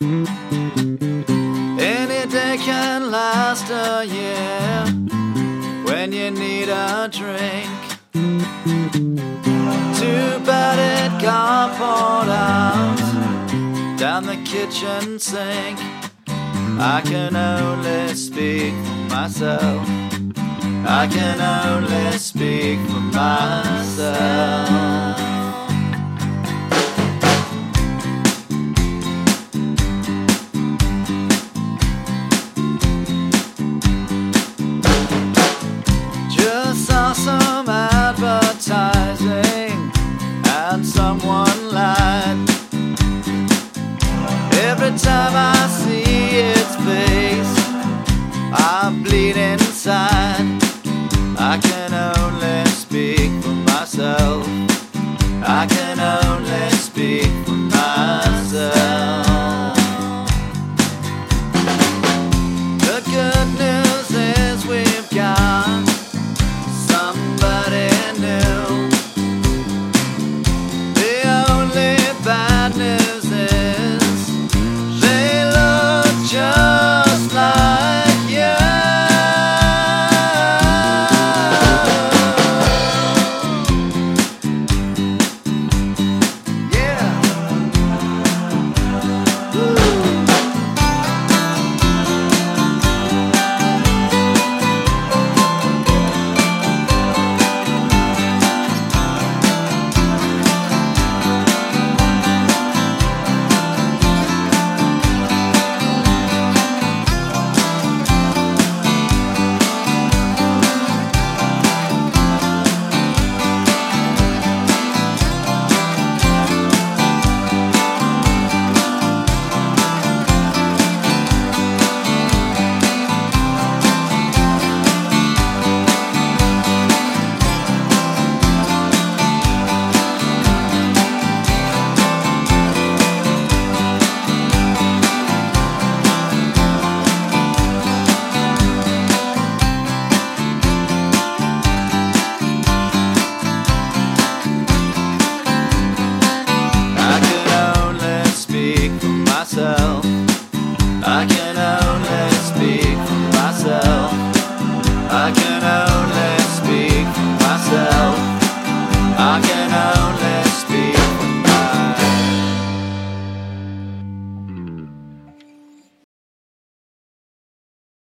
Any day can last a year when you need a drink. Too bad it got poured out down the kitchen sink. I can only speak for myself. I can only speak for myself. Time I see its face, I bleed inside. I can only speak for myself.